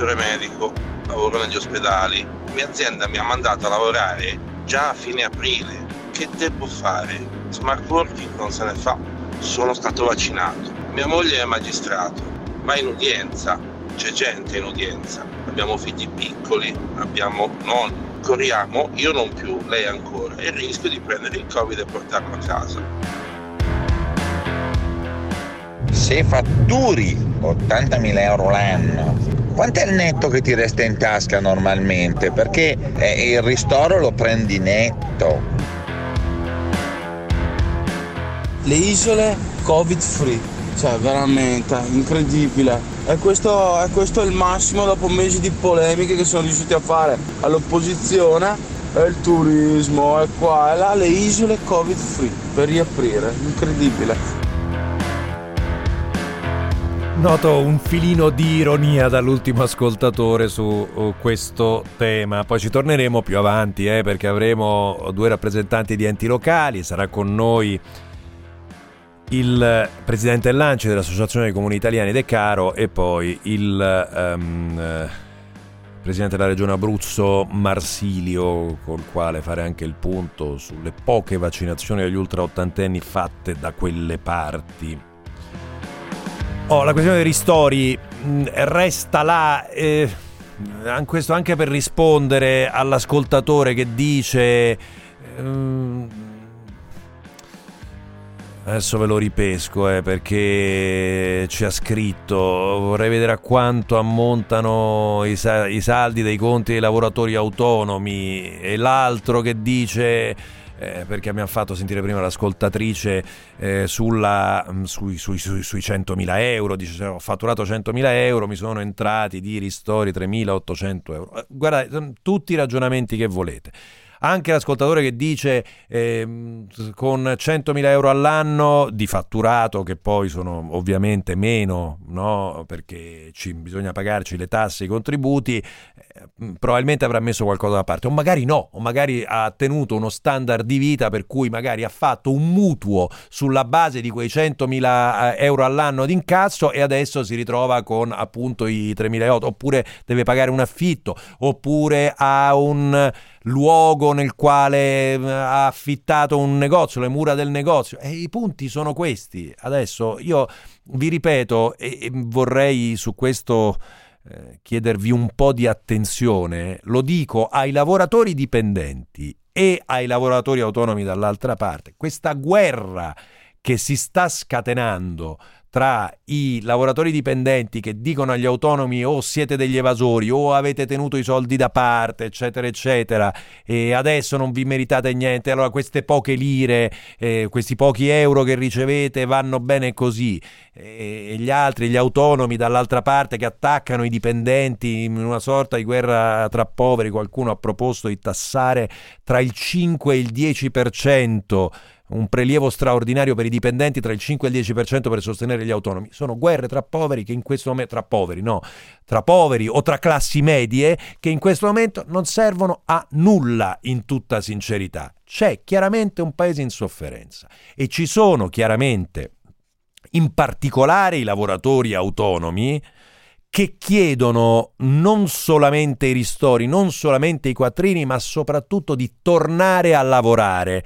direttore medico, lavoro negli ospedali. Mia azienda mi ha mandato a lavorare già a fine aprile. Che devo fare? Smart working non se ne fa. Sono stato vaccinato. Mia moglie è magistrato, va in udienza, c'è gente in udienza. Abbiamo figli piccoli, abbiamo nonni. Corriamo, io non più, lei ancora, il rischio di prendere il Covid e portarlo a casa. Se fatturi 80.000 euro l'anno, quanto è il netto che ti resta in tasca normalmente? Perché eh, il ristoro lo prendi netto. Le isole Covid free, cioè veramente incredibile. E questo, e questo è il massimo dopo mesi di polemiche che sono riusciti a fare all'opposizione. E il turismo, e qua e là, le isole Covid free per riaprire, incredibile. Noto un filino di ironia dall'ultimo ascoltatore su uh, questo tema, poi ci torneremo più avanti eh, perché avremo due rappresentanti di enti locali, sarà con noi il presidente Lanci dell'Associazione dei Comuni Italiani De Caro e poi il um, presidente della regione Abruzzo Marsilio col quale fare anche il punto sulle poche vaccinazioni agli ultra ottantenni fatte da quelle parti. Oh, la questione dei ristori mm, resta là. Eh, questo anche per rispondere all'ascoltatore che dice. Eh, adesso ve lo ripesco eh, perché ci ha scritto. Vorrei vedere a quanto ammontano i, i saldi dei conti dei lavoratori autonomi. E l'altro che dice eh, perché abbiamo fatto sentire prima l'ascoltatrice eh, sulla, mm, sui, sui, sui, sui 100.000 euro, dice ho fatturato 100.000 euro, mi sono entrati di ristori 3.800 euro. Eh, guardate, tutti i ragionamenti che volete anche l'ascoltatore che dice eh, con 100.000 euro all'anno di fatturato, che poi sono ovviamente meno, no? perché ci, bisogna pagarci le tasse i contributi, eh, probabilmente avrà messo qualcosa da parte, o magari no, o magari ha tenuto uno standard di vita per cui magari ha fatto un mutuo sulla base di quei 100.000 eh, euro all'anno di incasso e adesso si ritrova con appunto i 3.800, oppure deve pagare un affitto, oppure ha un luogo nel quale eh, ha affittato un negozio, le mura del negozio. E i punti sono questi. Adesso io vi ripeto e, vorrei su questo eh, chiedervi un po' di attenzione. Lo dico ai lavoratori dipendenti e ai lavoratori autonomi dall'altra parte. Questa guerra che si sta scatenando tra i lavoratori dipendenti che dicono agli autonomi o oh, siete degli evasori o avete tenuto i soldi da parte, eccetera, eccetera, e adesso non vi meritate niente, allora queste poche lire, eh, questi pochi euro che ricevete vanno bene così, e gli altri, gli autonomi dall'altra parte che attaccano i dipendenti in una sorta di guerra tra poveri, qualcuno ha proposto di tassare tra il 5 e il 10% un prelievo straordinario per i dipendenti tra il 5 e il 10% per sostenere gli autonomi. Sono guerre tra poveri che in questo momento, tra poveri no, tra poveri o tra classi medie che in questo momento non servono a nulla in tutta sincerità. C'è chiaramente un paese in sofferenza e ci sono chiaramente in particolare i lavoratori autonomi che chiedono non solamente i ristori, non solamente i quattrini, ma soprattutto di tornare a lavorare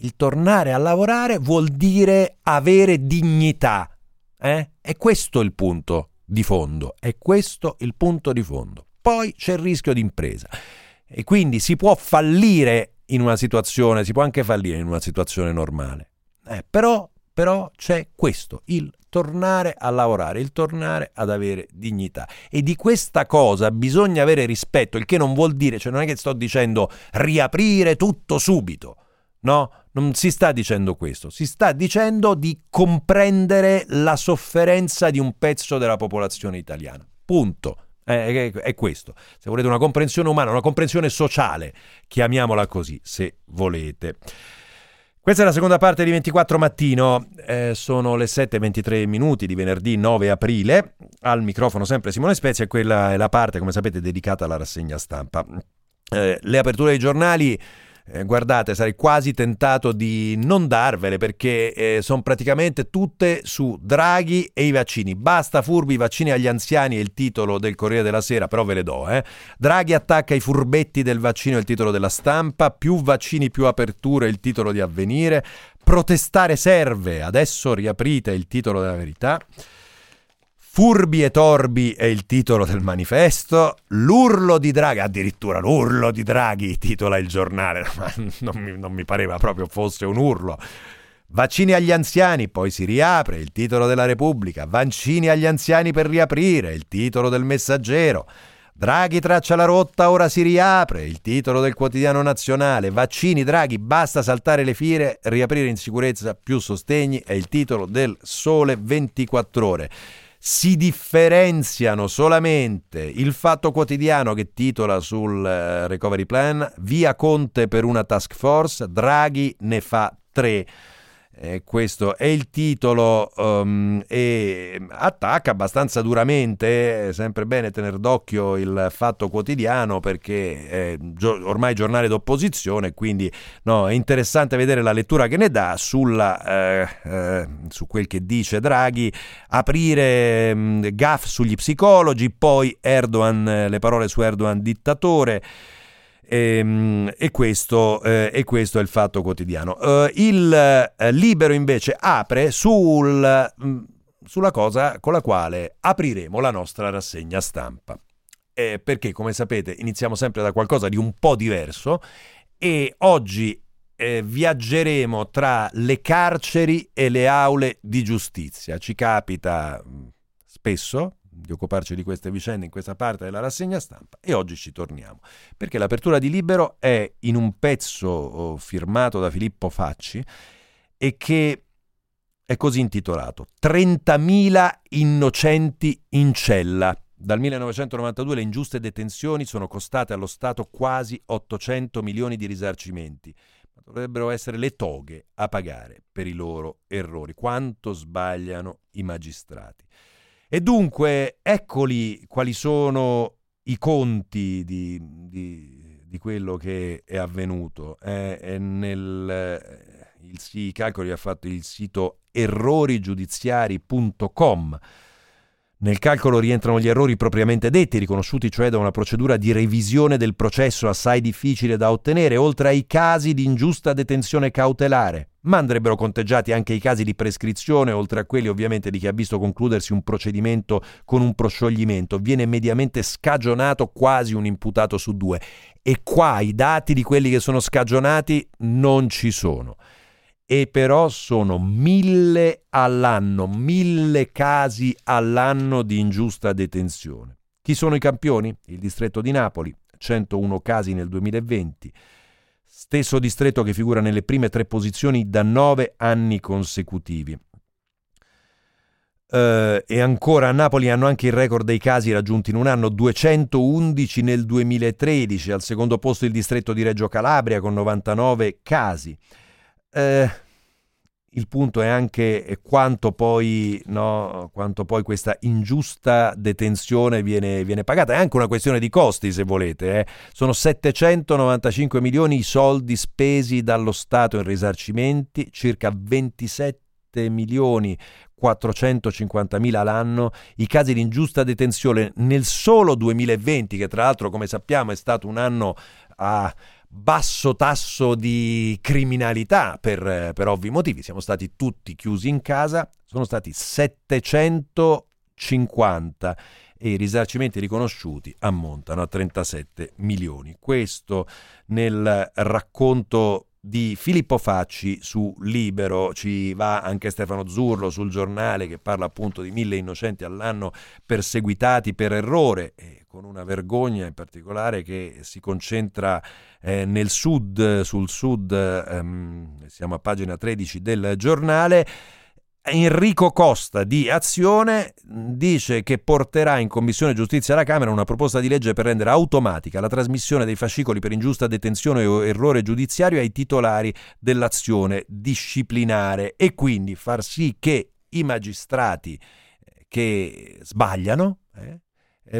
il tornare a lavorare vuol dire avere dignità. Eh? È questo il punto di fondo, è questo il punto di fondo. Poi c'è il rischio di impresa e quindi si può fallire in una situazione, si può anche fallire in una situazione normale. Eh, però, però c'è questo, il tornare a lavorare, il tornare ad avere dignità. E di questa cosa bisogna avere rispetto, il che non vuol dire, cioè non è che sto dicendo riaprire tutto subito. No, non si sta dicendo questo, si sta dicendo di comprendere la sofferenza di un pezzo della popolazione italiana. Punto. È, è, questo. Se volete una comprensione umana, una comprensione sociale, chiamiamola così, se volete. Questa è la seconda parte di 24 mattino, eh, sono le 7.23 minuti di venerdì 9 aprile, al microfono sempre Simone Spezia e quella è la parte, come sapete, dedicata alla rassegna stampa. Eh, le aperture dei giornali eh, guardate, sarei quasi tentato di non darvele perché eh, sono praticamente tutte su Draghi e i vaccini. Basta furbi, i vaccini agli anziani è il titolo del Corriere della Sera, però ve le do. Eh. Draghi attacca i furbetti del vaccino è il titolo della stampa, più vaccini, più aperture è il titolo di avvenire, protestare serve, adesso riaprite il titolo della verità. Furbi e Torbi è il titolo del manifesto, l'urlo di Draghi, addirittura l'urlo di Draghi titola il giornale, ma non mi, non mi pareva proprio fosse un urlo. Vaccini agli anziani, poi si riapre, il titolo della Repubblica. Vaccini agli anziani per riaprire, il titolo del Messaggero. Draghi traccia la rotta, ora si riapre, il titolo del quotidiano nazionale. Vaccini, Draghi, basta saltare le file, riaprire in sicurezza, più sostegni, è il titolo del Sole 24 ore si differenziano solamente il fatto quotidiano che titola sul uh, recovery plan, via Conte per una task force, Draghi ne fa tre. Eh, questo è il titolo um, e attacca abbastanza duramente, è sempre bene tenere d'occhio il fatto quotidiano perché è gio- ormai giornale d'opposizione, quindi no, è interessante vedere la lettura che ne dà sulla, eh, eh, su quel che dice Draghi, aprire um, gaff sugli psicologi, poi Erdogan, le parole su Erdogan dittatore. E, ehm, e, questo, eh, e, questo, è il fatto quotidiano. Uh, il eh, Libero invece apre sul, mm, sulla cosa con la quale apriremo la nostra rassegna stampa. Eh, perché, come sapete, iniziamo sempre da qualcosa di un po' diverso e oggi eh, viaggeremo tra le carceri e le aule di giustizia. Ci capita mm, spesso, di occuparci di queste vicende in questa parte della rassegna stampa e oggi ci torniamo, perché l'apertura di Libero è in un pezzo oh, firmato da Filippo Facci e che è così intitolato 30.000 innocenti in cella. Dal 1992 le ingiuste detenzioni sono costate allo Stato quasi 800 milioni di risarcimenti, ma dovrebbero essere le toghe a pagare per i loro errori. Quanto sbagliano i magistrati. E dunque, eccoli quali sono i conti di, di, di quello che è avvenuto. Eh, è nel, eh, il, I calcoli ha fatto il sito errorigiudiziari.com nel calcolo rientrano gli errori propriamente detti, riconosciuti cioè da una procedura di revisione del processo assai difficile da ottenere, oltre ai casi di ingiusta detenzione cautelare. Ma andrebbero conteggiati anche i casi di prescrizione, oltre a quelli ovviamente di chi ha visto concludersi un procedimento con un proscioglimento. Viene mediamente scagionato quasi un imputato su due. E qua i dati di quelli che sono scagionati non ci sono e però sono mille all'anno, mille casi all'anno di ingiusta detenzione. Chi sono i campioni? Il distretto di Napoli, 101 casi nel 2020, stesso distretto che figura nelle prime tre posizioni da nove anni consecutivi. Uh, e ancora a Napoli hanno anche il record dei casi raggiunti in un anno, 211 nel 2013, al secondo posto il distretto di Reggio Calabria con 99 casi. Eh, il punto è anche quanto poi, no, quanto poi questa ingiusta detenzione viene, viene, pagata. È anche una questione di costi, se volete. Eh. Sono 795 milioni i soldi spesi dallo Stato in risarcimenti, circa 27 milioni 450 mila l'anno i casi di ingiusta detenzione nel solo 2020, che tra l'altro, come sappiamo, è stato un anno a basso tasso di criminalità per, per ovvi motivi, siamo stati tutti chiusi in casa, sono stati 750 e i risarcimenti riconosciuti ammontano a 37 milioni. Questo nel racconto di Filippo Facci su Libero, ci va anche Stefano Zurlo sul giornale che parla appunto di mille innocenti all'anno perseguitati per errore, e con una vergogna in particolare che si concentra eh, nel sud, sul sud, ehm, siamo a pagina 13 del giornale. Enrico Costa di Azione dice che porterà in Commissione Giustizia alla Camera una proposta di legge per rendere automatica la trasmissione dei fascicoli per ingiusta detenzione o errore giudiziario ai titolari dell'azione disciplinare e quindi far sì che i magistrati eh, che sbagliano eh,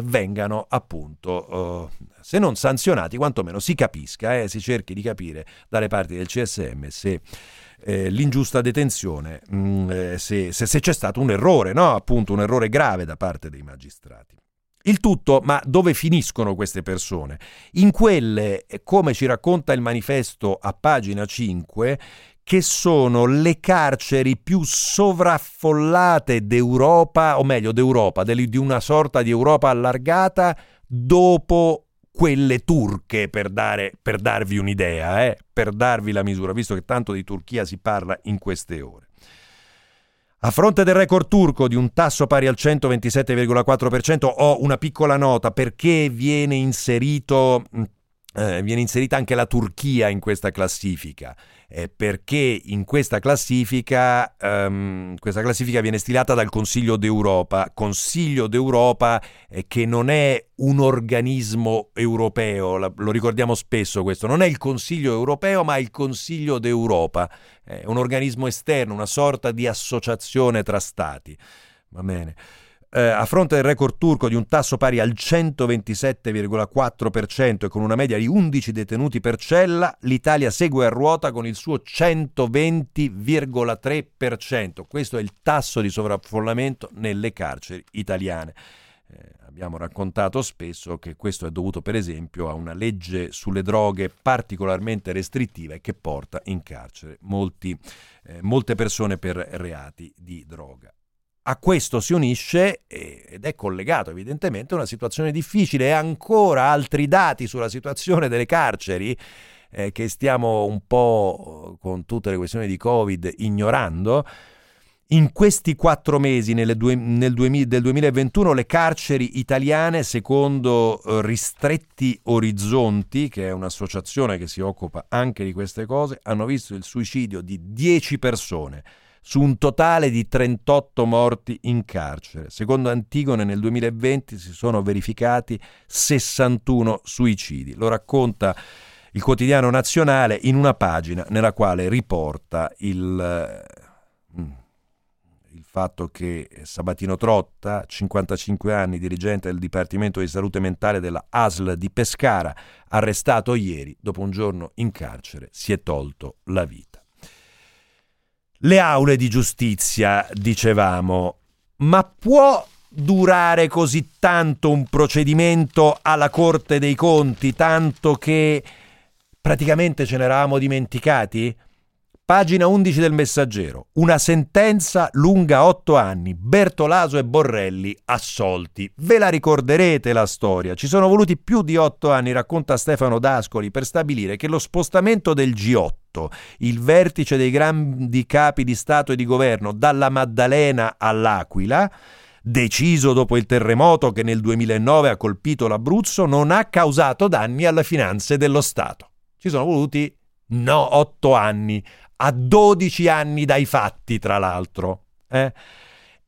vengano appunto se non sanzionati, quantomeno si capisca, eh, si cerchi di capire dalle parti del CSM se eh, l'ingiusta detenzione, mh, mm, eh, se, se, se, c'è stato un errore, no? appunto un errore grave da parte dei magistrati. Il tutto, ma dove finiscono queste persone? In quelle, come ci racconta il manifesto a pagina 5, che sono le carceri più sovraffollate d'Europa, o meglio d'Europa, di una sorta di Europa allargata dopo quelle turche, per, dare, per darvi un'idea, eh, per darvi la misura, visto che tanto di Turchia si parla in queste ore. A fronte del record turco di un tasso pari al 127,4%, ho una piccola nota perché viene, inserito, eh, viene inserita anche la Turchia in questa classifica. Eh, perché in questa classifica, um, questa classifica viene stilata dal Consiglio d'Europa, Consiglio d'Europa eh, che non è un organismo europeo, la, lo ricordiamo spesso questo, non è il Consiglio europeo ma il Consiglio d'Europa, è un organismo esterno, una sorta di associazione tra stati. Va bene eh, a fronte del record turco di un tasso pari al 127,4% e con una media di 11 detenuti per cella, l'Italia segue a ruota con il suo 120,3%. Questo è il tasso di sovraffollamento nelle carceri italiane. Eh, abbiamo raccontato spesso che questo è dovuto per esempio a una legge sulle droghe particolarmente restrittiva e che porta in carcere molti, eh, molte persone per reati di droga. A questo si unisce, ed è collegato evidentemente, una situazione difficile e ancora altri dati sulla situazione delle carceri eh, che stiamo un po' con tutte le questioni di Covid ignorando. In questi quattro mesi due, nel 2000, del 2021 le carceri italiane, secondo eh, Ristretti Orizzonti, che è un'associazione che si occupa anche di queste cose, hanno visto il suicidio di 10 persone su un totale di 38 morti in carcere. Secondo Antigone nel 2020 si sono verificati 61 suicidi. Lo racconta il quotidiano nazionale in una pagina nella quale riporta il, mm, il fatto che Sabatino Trotta, 55 anni, dirigente del Dipartimento di Salute Mentale della ASL di Pescara, arrestato ieri, dopo un giorno in carcere, si è tolto la vita. Le aule di giustizia, dicevamo, ma può durare così tanto un procedimento alla Corte dei Conti, tanto che praticamente ce n'eravamo dimenticati? Pagina 11 del Messaggero. Una sentenza lunga otto anni. Bertolaso e Borrelli assolti. Ve la ricorderete la storia. Ci sono voluti più di otto anni, racconta Stefano D'Ascoli, per stabilire che lo spostamento del G8, il vertice dei grandi capi di Stato e di governo, dalla Maddalena all'Aquila, deciso dopo il terremoto che nel 2009 ha colpito l'Abruzzo, non ha causato danni alle finanze dello Stato. Ci sono voluti no, otto anni a 12 anni dai fatti, tra l'altro. Eh?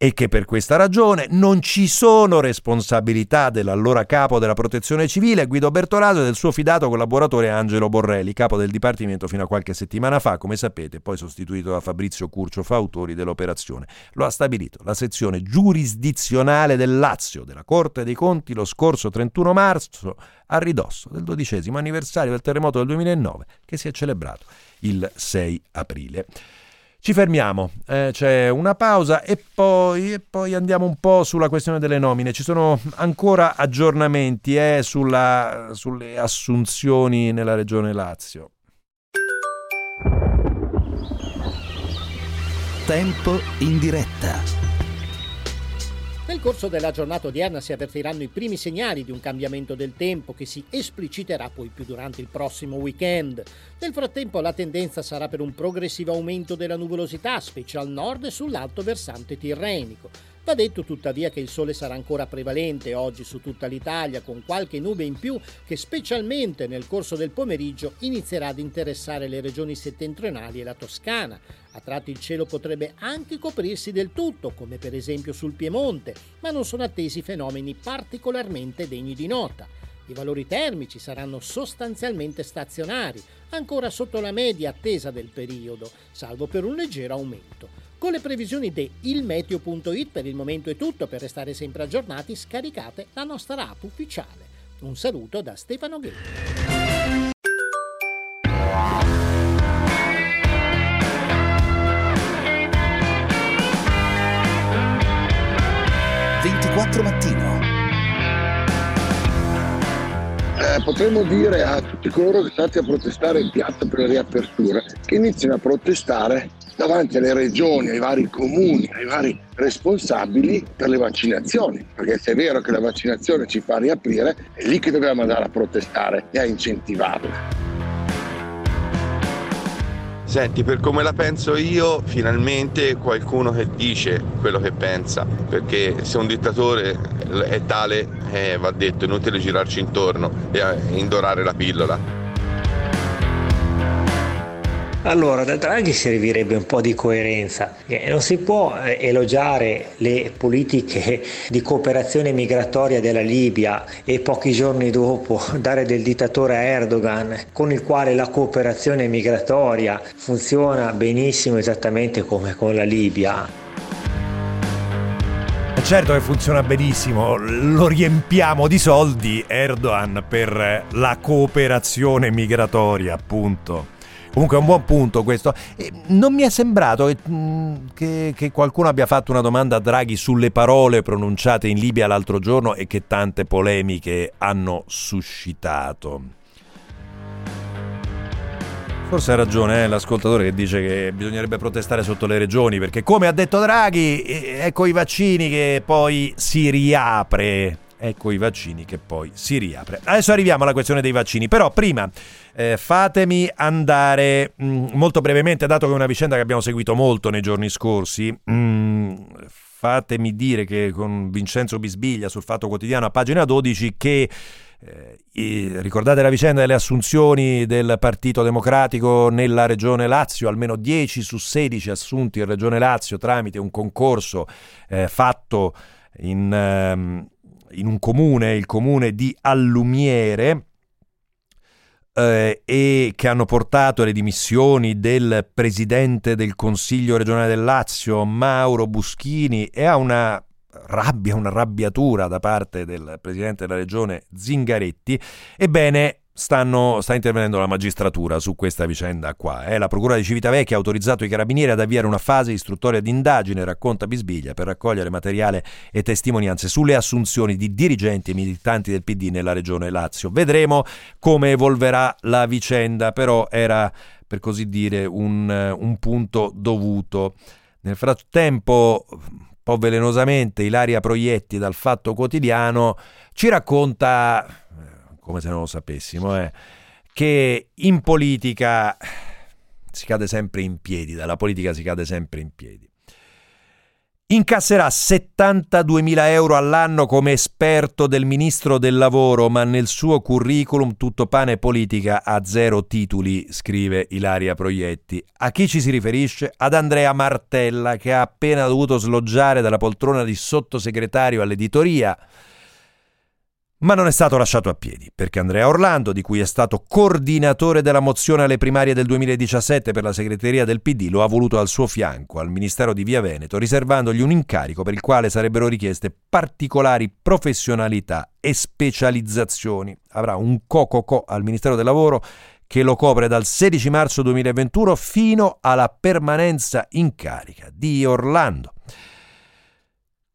E che per questa ragione non ci sono responsabilità dell'allora capo della protezione civile Guido Bertolaso e del suo fidato collaboratore Angelo Borrelli, capo del Dipartimento fino a qualche settimana fa, come sapete, poi sostituito da Fabrizio Curcio, fautori dell'operazione. Lo ha stabilito la sezione giurisdizionale del Lazio della Corte dei Conti lo scorso 31 marzo, a ridosso del dodicesimo anniversario del terremoto del 2009 che si è celebrato il 6 aprile. Ci fermiamo, eh, c'è una pausa e poi, e poi, andiamo un po' sulla questione delle nomine. Ci sono ancora aggiornamenti eh, sulla, sulle assunzioni nella regione Lazio. Tempo in diretta. Nel corso della giornata odierna si avvertiranno i primi segnali di un cambiamento del tempo che si espliciterà poi più durante il prossimo weekend. Nel frattempo la tendenza sarà per un progressivo aumento della nuvolosità, specie al nord e sull'alto versante tirrenico. Va detto tuttavia che il sole sarà ancora prevalente oggi su tutta l'Italia, con qualche nube in più che specialmente nel corso del pomeriggio inizierà ad interessare le regioni settentrionali e la Toscana. A tratti il cielo potrebbe anche coprirsi del tutto, come per esempio sul Piemonte, ma non sono attesi fenomeni particolarmente degni di nota. I valori termici saranno sostanzialmente stazionari, ancora sotto la media attesa del periodo, salvo per un leggero aumento. Con le previsioni di ilmeteo.it per il momento è tutto, per restare sempre aggiornati scaricate la nostra app ufficiale. Un saluto da Stefano Ghelli. mattino. Eh, potremmo dire a tutti coloro che stati a protestare in piazza per la riapertura che iniziano a protestare davanti alle regioni, ai vari comuni, ai vari responsabili per le vaccinazioni, perché se è vero che la vaccinazione ci fa riaprire, è lì che dobbiamo andare a protestare e a incentivarla. Senti, per come la penso io, finalmente qualcuno che dice quello che pensa, perché se un dittatore è tale, eh, va detto, è inutile girarci intorno e indorare la pillola. Allora, da Draghi servirebbe un po' di coerenza. Non si può eh, elogiare le politiche di cooperazione migratoria della Libia e pochi giorni dopo dare del dittatore a Erdogan, con il quale la cooperazione migratoria funziona benissimo esattamente come con la Libia. Certo che funziona benissimo, lo riempiamo di soldi Erdogan per la cooperazione migratoria, appunto. Comunque è un buon punto questo. E non mi è sembrato che, che, che, qualcuno abbia fatto una domanda a Draghi sulle parole pronunciate in Libia l'altro giorno e che tante polemiche hanno suscitato. Forse ha ragione eh, l'ascoltatore che dice che bisognerebbe protestare sotto le regioni perché come ha detto Draghi, ecco i vaccini che poi si riapre ecco i vaccini che poi si riapre. Adesso arriviamo alla questione dei vaccini, però prima eh, fatemi andare mh, mm, molto brevemente, dato che è una vicenda che abbiamo seguito molto nei giorni scorsi, mh, mm, fatemi dire che con Vincenzo Bisbiglia sul Fatto Quotidiano a pagina 12 che eh, ricordate la vicenda delle assunzioni del Partito Democratico nella regione Lazio, almeno 10 su 16 assunti in regione Lazio tramite un concorso eh, fatto in, ehm, in un comune, il comune di Allumiere, eh, e che hanno portato alle dimissioni del presidente del Consiglio regionale del Lazio, Mauro Buschini, e a una rabbia, una rabbiatura da parte del presidente della regione Zingaretti, ebbene Stanno, sta intervenendo la magistratura su questa vicenda qua. Eh? La Procura di Civitavecchia ha autorizzato i carabinieri ad avviare una fase istruttoria di indagine, racconta Bisbiglia, per raccogliere materiale e testimonianze sulle assunzioni di dirigenti e militanti del PD nella regione Lazio. Vedremo come evolverà la vicenda, però era per così dire un, un punto dovuto. Nel frattempo, un po' velenosamente, Ilaria Proietti dal Fatto Quotidiano ci racconta come se non lo sapessimo, è che in politica si cade sempre in piedi, dalla politica si cade sempre in piedi. Incasserà 72.000 euro all'anno come esperto del ministro del lavoro, ma nel suo curriculum tutto pane politica a zero titoli, scrive Ilaria Proietti. A chi ci si riferisce? Ad Andrea Martella, che ha appena dovuto sloggiare dalla poltrona di sottosegretario all'editoria ma non è stato lasciato a piedi, perché Andrea Orlando, di cui è stato coordinatore della mozione alle primarie del 2017 per la segreteria del PD, lo ha voluto al suo fianco al Ministero di Via Veneto, riservandogli un incarico per il quale sarebbero richieste particolari professionalità e specializzazioni. Avrà un co-co-co al Ministero del Lavoro che lo copre dal 16 marzo 2021 fino alla permanenza in carica di Orlando.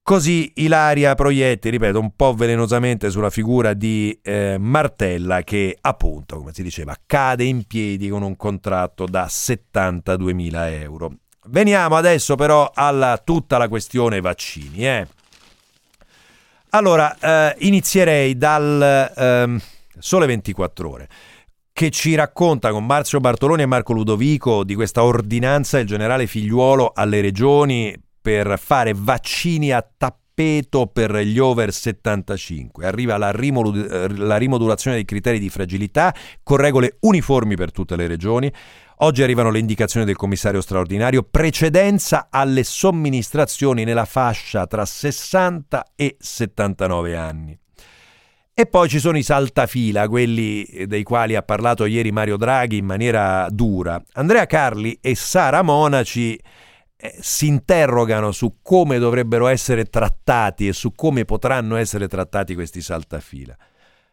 Così Ilaria proietti, ripeto, un po' velenosamente sulla figura di eh, Martella che appunto, come si diceva, cade in piedi con un contratto da 72.000 euro. Veniamo adesso però a tutta la questione vaccini. Eh. Allora, eh, inizierei dal ehm, Sole 24 ore che ci racconta con Marzio Bartoloni e Marco Ludovico di questa ordinanza del generale Figliuolo alle regioni per fare vaccini a tappeto per gli over 75. Arriva la, rimod- la rimodulazione dei criteri di fragilità con regole uniformi per tutte le regioni. Oggi arrivano le indicazioni del commissario straordinario, precedenza alle somministrazioni nella fascia tra 60 e 79 anni. E poi ci sono i saltafila, quelli dei quali ha parlato ieri Mario Draghi in maniera dura. Andrea Carli e Sara Monaci eh, si interrogano su come dovrebbero essere trattati e su come potranno essere trattati questi saltafila.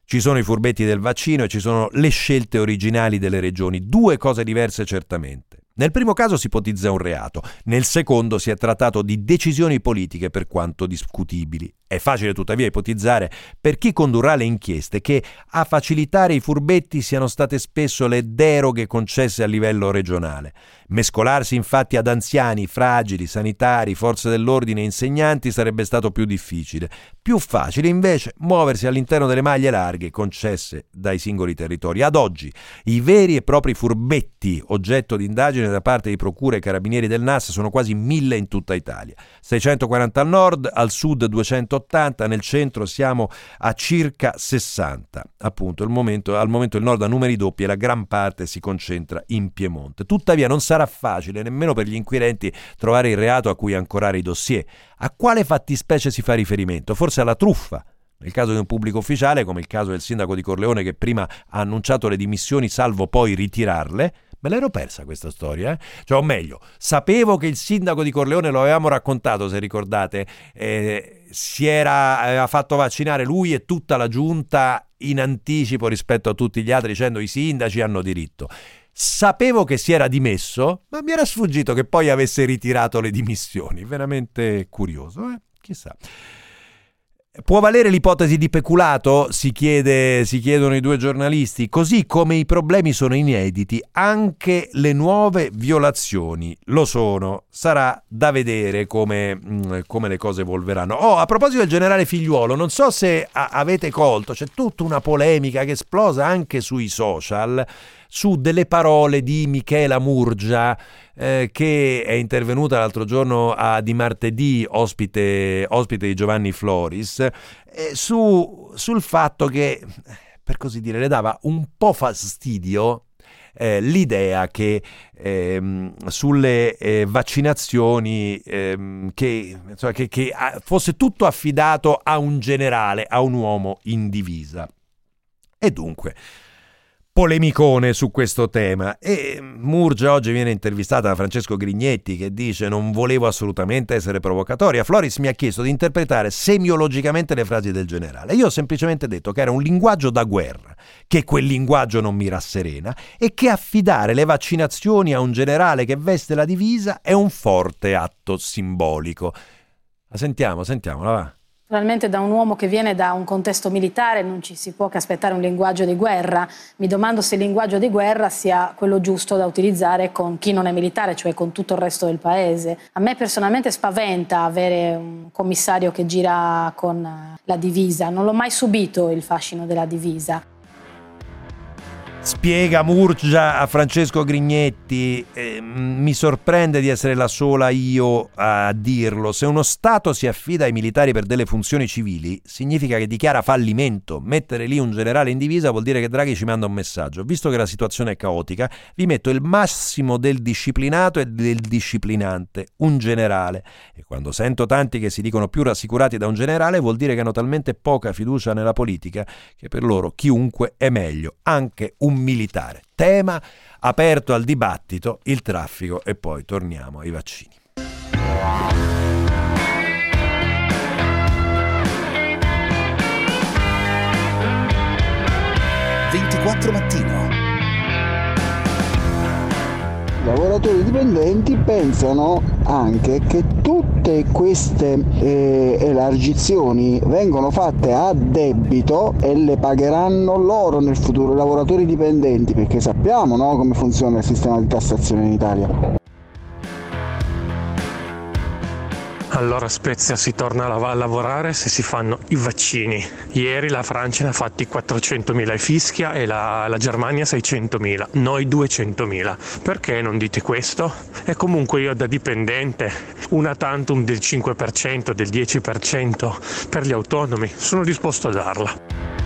Ci sono i furbetti del vaccino e ci sono le scelte originali delle regioni, due cose diverse certamente. Nel primo caso si ipotizza un reato, nel secondo si è trattato di decisioni politiche per quanto discutibili. È facile tuttavia ipotizzare per chi condurrà le inchieste che a facilitare i furbetti siano state spesso le deroghe concesse a livello regionale. Mescolarsi infatti ad anziani, fragili, sanitari, forze dell'ordine e insegnanti sarebbe stato più difficile. Più facile invece muoversi all'interno delle maglie larghe concesse dai singoli territori. Ad oggi i veri e propri furbetti oggetto di indagine da parte di procure e carabinieri del NAS sono quasi mille in tutta Italia. 640 al nord, al sud 280 80, nel centro siamo a circa 60. Appunto, momento, al momento il nord ha numeri doppi e la gran parte si concentra in Piemonte. Tuttavia non sarà facile nemmeno per gli inquirenti trovare il reato a cui ancorare i dossier. A quale fattispecie si fa riferimento? Forse alla truffa. Nel caso di un pubblico ufficiale, come il caso del sindaco di Corleone che prima ha annunciato le dimissioni salvo poi ritirarle, Me l'ero persa questa storia, eh? Cioè, o meglio, sapevo che il sindaco di Corleone, lo avevamo raccontato, se ricordate, eh, si era, aveva fatto vaccinare lui e tutta la giunta in anticipo rispetto a tutti gli altri, dicendo i sindaci hanno diritto. Sapevo che si era dimesso, ma mi era sfuggito che poi avesse ritirato le dimissioni. Veramente curioso, eh? Chissà. Può valere l'ipotesi di peculato? Si, chiede, si, chiedono i due giornalisti. Così come i problemi sono inediti, anche le nuove violazioni lo sono. Sarà da vedere come, mm, come le cose evolveranno. Oh, a proposito del generale figliuolo, non so se a- avete colto, c'è tutta una polemica che esplosa anche sui social su delle parole di Michela Murgia eh, che è intervenuta l'altro giorno a Di Martedì, ospite, ospite di Giovanni Floris, eh, su, sul fatto che, per così dire, le dava un po' fastidio eh, l'idea che ehm, sulle eh, vaccinazioni ehm, che, insomma, che, che, fosse tutto affidato a un generale, a un uomo in divisa. E dunque, polemicone su questo tema. E Murgia oggi viene intervistata da Francesco Grignetti che dice non volevo assolutamente essere provocatoria Floris mi ha chiesto di interpretare semiologicamente le frasi del generale. Io ho semplicemente detto che era un linguaggio da guerra che quel linguaggio non mi rasserena e che affidare le vaccinazioni a un generale che veste la divisa è un forte atto simbolico. La sentiamo, sentiamola va Naturalmente da un uomo che viene da un contesto militare non ci si può che aspettare un linguaggio di guerra. Mi domando se il linguaggio di guerra sia quello giusto da utilizzare con chi non è militare, cioè con tutto il resto del paese. A me personalmente spaventa avere un commissario che gira con la divisa. Non l'ho mai subito il fascino della divisa. Spiega Murgia a Francesco Grignetti, eh, mi sorprende di essere la sola io a dirlo, se uno Stato si affida ai militari per delle funzioni civili significa che dichiara fallimento, mettere lì un generale in divisa vuol dire che Draghi ci manda un messaggio, visto che la situazione è caotica vi metto il massimo del disciplinato e del disciplinante, un generale, e quando sento tanti che si dicono più rassicurati da un generale vuol dire che hanno talmente poca fiducia nella politica che per loro chiunque è meglio, anche un un militare. Tema aperto al dibattito, il traffico e poi torniamo ai vaccini. «24 mattino» lavoratori dipendenti pensano anche che tutte queste eh, elargizioni vengono fatte a debito e le pagheranno loro nel futuro, i lavoratori dipendenti, perché sappiamo no, come funziona il sistema di tassazione in Italia. Allora Spezia si torna a lavorare se si fanno i vaccini. Ieri la Francia ne ha fatti 400.000 e fischia e la, la Germania 600.000, noi 200.000. Perché non dite questo? E comunque io da dipendente, una tantum del 5%, del 10% per gli autonomi, sono disposto a darla.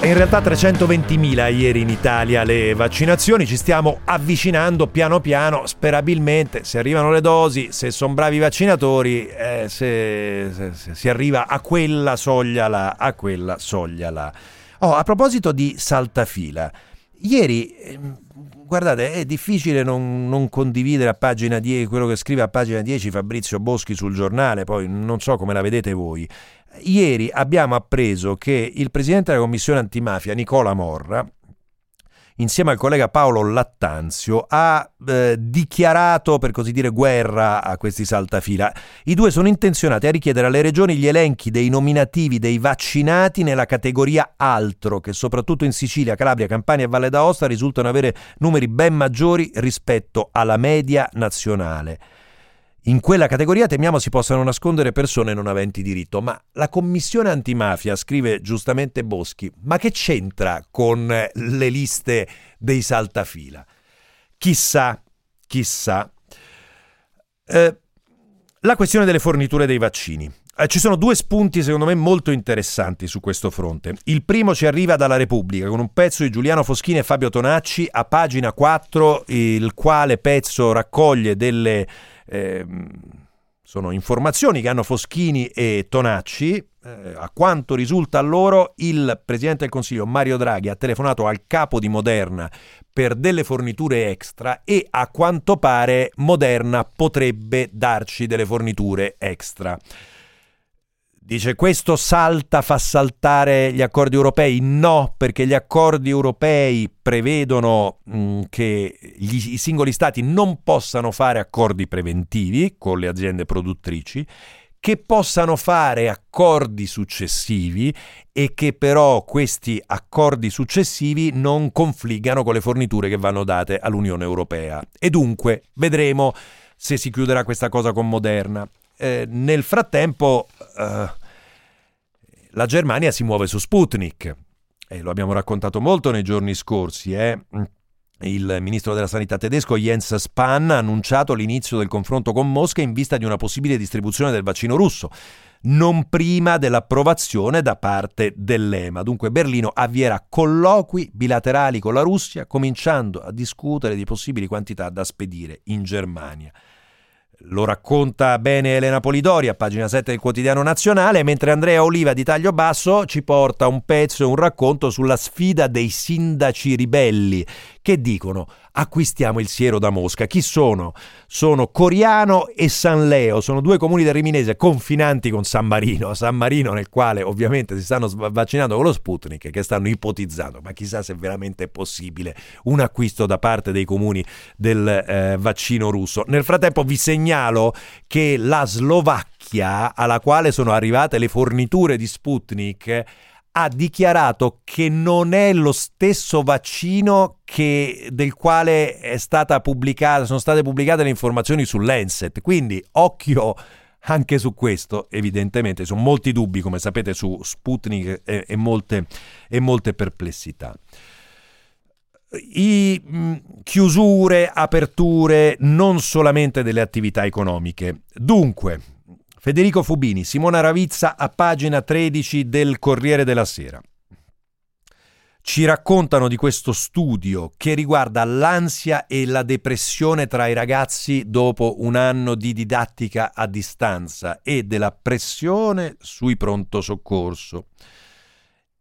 In realtà 320.000 ieri in Italia le vaccinazioni, ci stiamo avvicinando piano piano, sperabilmente se arrivano le dosi, se sono bravi i vaccinatori, eh, se, se, se, si arriva a quella soglia là, a quella soglia là. Oh, a proposito di saltafila, ieri ehm, guardate, è difficile non, non, condividere a pagina 10 quello che scrive a pagina 10 Fabrizio Boschi sul giornale, poi non so come la vedete voi. Ieri abbiamo appreso che il presidente della commissione antimafia, Nicola Morra, insieme al collega Paolo Lattanzio, ha eh, dichiarato, per così dire, guerra a questi saltafila. I due sono intenzionati a richiedere alle regioni gli elenchi dei nominativi dei vaccinati nella categoria altro, che soprattutto in Sicilia, Calabria, Campania e Valle d'Aosta risultano avere numeri ben maggiori rispetto alla media nazionale. In quella categoria temiamo si possano nascondere persone non aventi diritto, ma la commissione antimafia, scrive giustamente Boschi, ma che c'entra con le liste dei saltafila? Chissà, chissà. Eh, la questione delle forniture dei vaccini. Eh, ci sono due spunti secondo me molto interessanti su questo fronte. Il primo ci arriva dalla Repubblica con un pezzo di Giuliano Foschini e Fabio Tonacci a pagina 4, il quale pezzo raccoglie delle eh, sono informazioni che hanno Foschini e Tonacci. Eh, a quanto risulta a loro, il Presidente del Consiglio Mario Draghi ha telefonato al capo di Moderna per delle forniture extra e a quanto pare Moderna potrebbe darci delle forniture extra. Dice questo salta, fa saltare gli accordi europei? No, perché gli accordi europei prevedono mh, mm, che gli, i singoli stati non possano fare accordi preventivi con le aziende produttrici, che possano fare accordi successivi e che però questi accordi successivi non confliggano con le forniture che vanno date all'Unione Europea. E dunque vedremo se si chiuderà questa cosa con Moderna. Eh, nel frattempo eh, la Germania si muove su Sputnik e lo abbiamo raccontato molto nei giorni scorsi. Eh? Il ministro della Sanità tedesco Jens Spahn ha annunciato l'inizio del confronto con Mosca in vista di una possibile distribuzione del vaccino russo non prima dell'approvazione da parte dell'EMA. Dunque Berlino avvierà colloqui bilaterali con la Russia, cominciando a discutere di possibili quantità da spedire in Germania. Lo racconta bene Elena Polidori a pagina 7 del quotidiano nazionale, mentre Andrea Oliva di Taglio Basso ci porta un pezzo e un racconto sulla sfida dei sindaci ribelli che dicono acquistiamo il siero da Mosca. Chi sono? Sono Coriano e San Leo, sono due comuni del Riminese confinanti con San Marino, San Marino nel quale ovviamente si stanno vaccinando con lo Sputnik che stanno ipotizzando, ma chissà se veramente è possibile un acquisto da parte dei comuni del eh, vaccino russo. Nel frattempo vi segnalo che la Slovacchia, alla quale sono arrivate le forniture di Sputnik, ha dichiarato che non è lo stesso vaccino che, del quale pubblicata, sono state pubblicate le informazioni sull'Enset. Quindi occhio anche su questo, evidentemente, sono molti dubbi, come sapete, su Sputnik e, e, molte, e molte, perplessità. I, mh, chiusure, aperture, non solamente delle attività economiche. Dunque, Federico Fubini, Simona Ravizza a pagina 13 del Corriere della Sera. Ci raccontano di questo studio che riguarda l'ansia e la depressione tra i ragazzi dopo un anno di didattica a distanza e della pressione sui pronto soccorso.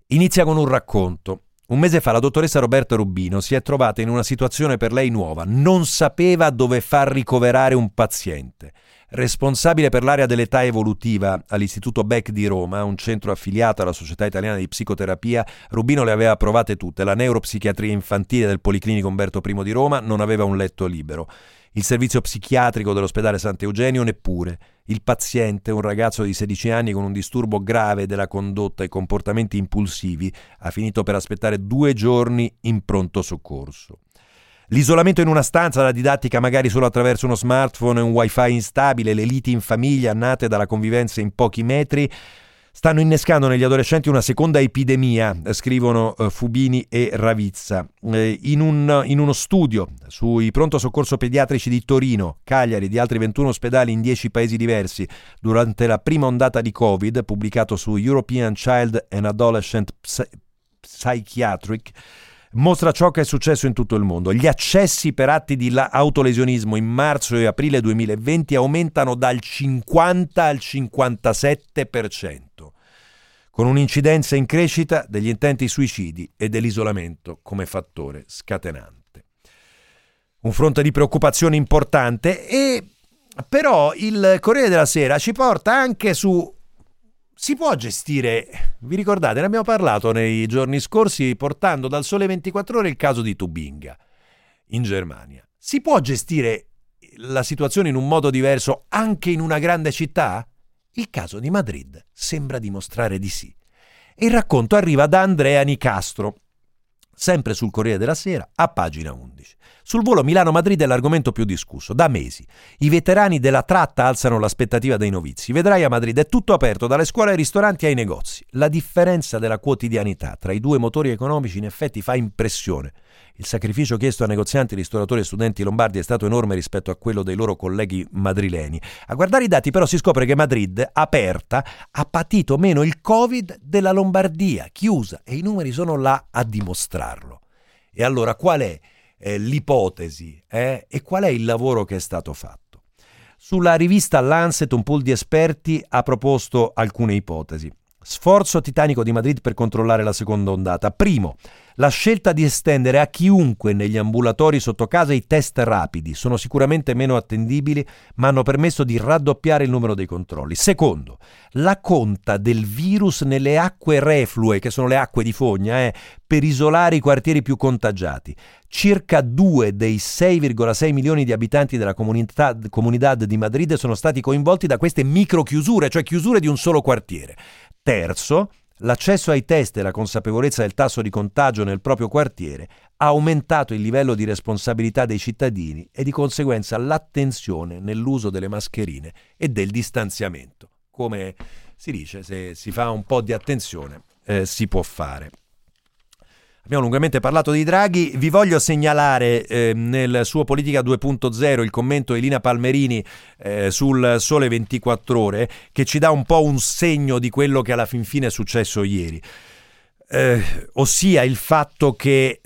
Inizia con un racconto. Un mese fa la dottoressa Roberta Rubino si è trovata in una situazione per lei nuova, non sapeva dove far ricoverare un paziente responsabile per l'area dell'età evolutiva all'Istituto Beck di Roma, un centro affiliato alla Società Italiana di Psicoterapia, Rubino le aveva provate tutte. La neuropsichiatria infantile del Policlinico Umberto I di Roma non aveva un letto libero. Il servizio psichiatrico dell'ospedale Sant'Eugenio neppure. Il paziente, un ragazzo di 16 anni con un disturbo grave della condotta e comportamenti impulsivi, ha finito per aspettare due giorni in pronto soccorso. L'isolamento in una stanza, la didattica magari solo attraverso uno smartphone e un wifi instabile, le liti in famiglia nate dalla convivenza in pochi metri, stanno innescando negli adolescenti una seconda epidemia, scrivono uh, Fubini e Ravizza. Eh, in, un, in, uno studio sui pronto soccorso pediatrici di Torino, Cagliari e di altri 21 ospedali in 10 paesi diversi durante la prima ondata di Covid, pubblicato su European Child and Adolescent Psychiatric, mostra ciò che è successo in tutto il mondo. Gli accessi per atti di autolesionismo in marzo e aprile 2020 aumentano dal 50 al 57%, con un'incidenza in crescita degli intenti suicidi e dell'isolamento come fattore scatenante. Un fronte di preoccupazione importante e però il Corriere della Sera ci porta anche su si può gestire, vi ricordate, ne abbiamo parlato nei giorni scorsi portando dal Sole 24 ore il caso di Tubinga in Germania. Si può gestire la situazione in un modo diverso anche in una grande città? Il caso di Madrid sembra dimostrare di sì. Il racconto arriva da Andrea Nicastro, sempre sul Corriere della Sera, a pagina 11. Sul volo Milano-Madrid è l'argomento più discusso, da mesi. I veterani della tratta alzano l'aspettativa dei novizi. Vedrai a Madrid è tutto aperto, dalle scuole ai ristoranti ai negozi. La differenza della quotidianità tra i due motori economici in effetti fa impressione. Il sacrificio chiesto a negozianti, ristoratori e studenti lombardi è stato enorme rispetto a quello dei loro colleghi madrileni. A guardare i dati però si scopre che Madrid, aperta, ha patito meno il Covid della Lombardia, chiusa, e i numeri sono là a dimostrarlo. E allora qual è eh, l'ipotesi eh? e qual è il lavoro che è stato fatto? Sulla rivista Lancet un pool di esperti ha proposto alcune ipotesi. Sforzo titanico di Madrid per controllare la seconda ondata. Primo, la scelta di estendere a chiunque negli ambulatori sotto casa i test rapidi sono sicuramente meno attendibili, ma hanno permesso di raddoppiare il numero dei controlli. Secondo, la conta del virus nelle acque reflue, che sono le acque di fogna, eh, per isolare i quartieri più contagiati. Circa due dei 6,6 milioni di abitanti della comunità, comunità di Madrid sono stati coinvolti da queste micro chiusure, cioè chiusure di un solo quartiere. Terzo, L'accesso ai test e la consapevolezza del tasso di contagio nel proprio quartiere ha aumentato il livello di responsabilità dei cittadini e di conseguenza l'attenzione nell'uso delle mascherine e del distanziamento. Come si dice, se si fa un po' di attenzione eh, si può fare. Abbiamo lungamente parlato di Draghi, vi voglio segnalare eh, nel suo Politica 2.0 il commento di Elina Palmerini eh, sul Sole 24 ore che ci dà un po' un segno di quello che alla fin fine è successo ieri, eh, ossia il fatto che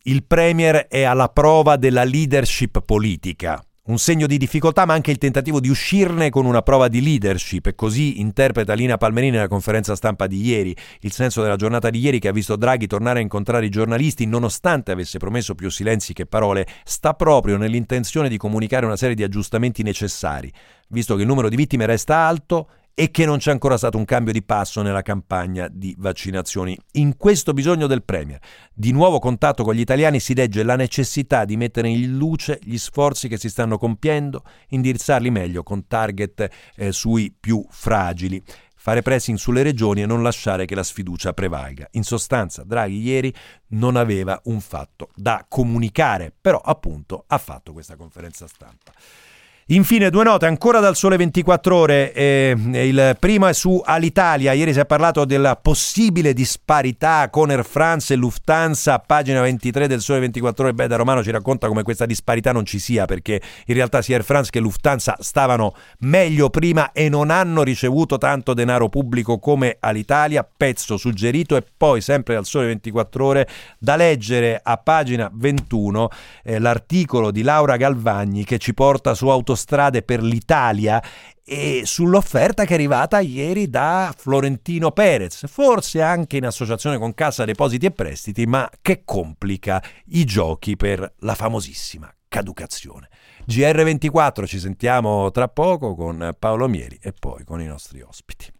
il Premier è alla prova della leadership politica un segno di difficoltà, ma anche il tentativo di uscirne con una prova di leadership. E così interpreta Lina Palmerini nella conferenza stampa di ieri. Il senso della giornata di ieri che ha visto Draghi tornare a incontrare i giornalisti, nonostante avesse promesso più silenzi che parole, sta proprio nell'intenzione di comunicare una serie di aggiustamenti necessari, visto che il numero di vittime resta alto e che non c'è ancora stato un cambio di passo nella campagna di vaccinazioni. In questo bisogno del Premier di nuovo contatto con gli italiani si legge la necessità di mettere in luce gli sforzi che si stanno compiendo, indirizzarli meglio con target eh, sui più fragili fare pressing sulle regioni e non lasciare che la sfiducia prevalga. In sostanza, Draghi ieri non aveva un fatto da comunicare, però appunto ha fatto questa conferenza stampa. Infine, due note ancora dal Sole 24 Ore. Eh, il primo è su Alitalia. Ieri si è parlato della possibile disparità con Air France e Lufthansa. Pagina 23 del Sole 24 Ore. Beh, da Romano ci racconta come questa disparità non ci sia, perché in realtà sia Air France che Lufthansa stavano meglio prima e non hanno ricevuto tanto denaro pubblico come Alitalia. Pezzo suggerito. E poi, sempre dal Sole 24 Ore, da leggere a pagina 21 eh, l'articolo di Laura Galvagni che ci porta su Autostrada autostrade per l'Italia e sull'offerta che è arrivata ieri da Florentino Perez, forse anche in associazione con Cassa Depositi e Prestiti, ma che complica i giochi per la famosissima caducazione. GR24 ci sentiamo tra poco con Paolo Mieri e poi con i nostri ospiti.